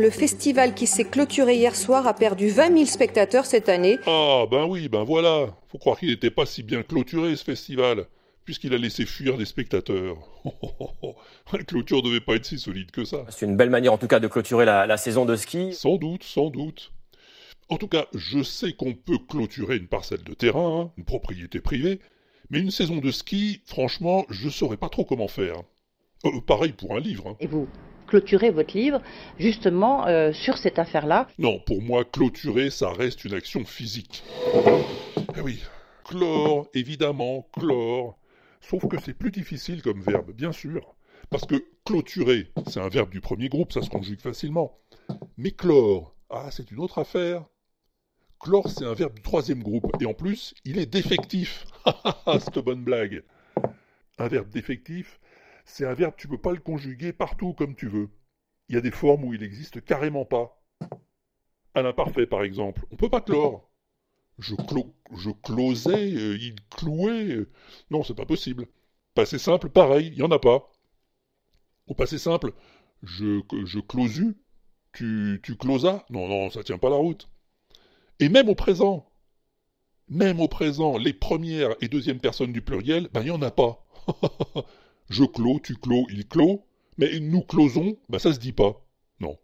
le festival qui s'est clôturé hier soir a perdu 20 000 spectateurs cette année. Ah, ben oui, ben voilà. Faut croire qu'il n'était pas si bien clôturé ce festival, puisqu'il a laissé fuir des spectateurs. la clôture devait pas être si solide que ça. C'est une belle manière en tout cas de clôturer la, la saison de ski. Sans doute, sans doute. En tout cas, je sais qu'on peut clôturer une parcelle de terrain, hein, une propriété privée, mais une saison de ski, franchement, je saurais pas trop comment faire. Euh, pareil pour un livre. hein. Et vous? Clôturez votre livre justement euh, sur cette affaire-là. Non, pour moi, clôturer, ça reste une action physique. Eh oui, chlore, évidemment, chlore. Sauf que c'est plus difficile comme verbe, bien sûr. Parce que clôturer, c'est un verbe du premier groupe, ça se conjugue facilement. Mais chlore, ah, c'est une autre affaire. Chlore, c'est un verbe du troisième groupe. Et en plus, il est défectif. Cette bonne blague. Un verbe défectif, c'est un verbe, tu peux pas le conjuguer partout comme tu veux. Il y a des formes où il n'existe carrément pas. À l'imparfait, par exemple, on peut pas clore. Je, clo je closais, euh, il clouait. euh, Non, c'est pas possible. Passé simple, pareil, il y en a pas. Au passé simple, je, je closu, tu, closas. Non, non, ça tient pas la route. Et même au présent, même au présent, les premières et deuxièmes personnes du pluriel, ben il y en a pas. je clos, tu clos, il clôt, mais nous closons, ben ça se dit pas. Non.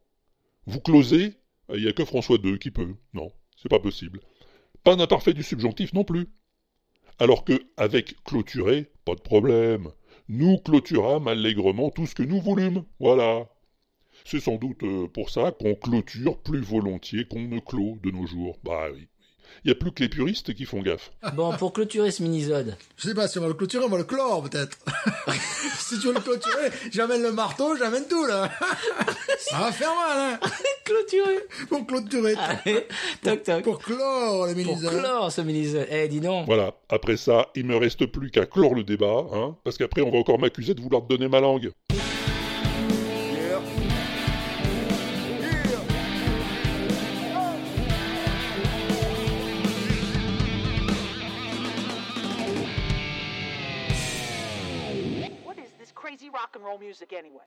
Vous closez, il y a que François II qui peut. Non, c'est pas possible. Pas d'imparfait du subjonctif non plus. Alors que, avec clôturer, pas de problème. Nous clôturâmes allègrement tout ce que nous voulûmes. Voilà. C'est sans doute euh, pour ça qu'on clôture plus volontiers qu'on ne clôt de nos jours. Bah oui. Il n'y a plus que les puristes qui font gaffe. Bon, pour clôturer ce minisode, Je sais pas si on va le clôturer, on va le clore peut-être. si tu veux le clôturer, j'amène le marteau, j'amène tout là. Ça va faire mal hein. clôturer Pour clôturer. Allez, toc toc. Pour clore les Pour mini clore ce minisode. Eh, dis donc. Voilà. Après ça, il me reste plus qu'à clore le débat, hein, parce qu'après on va encore m'accuser de vouloir te donner ma langue. Crazy rock and roll music anyway?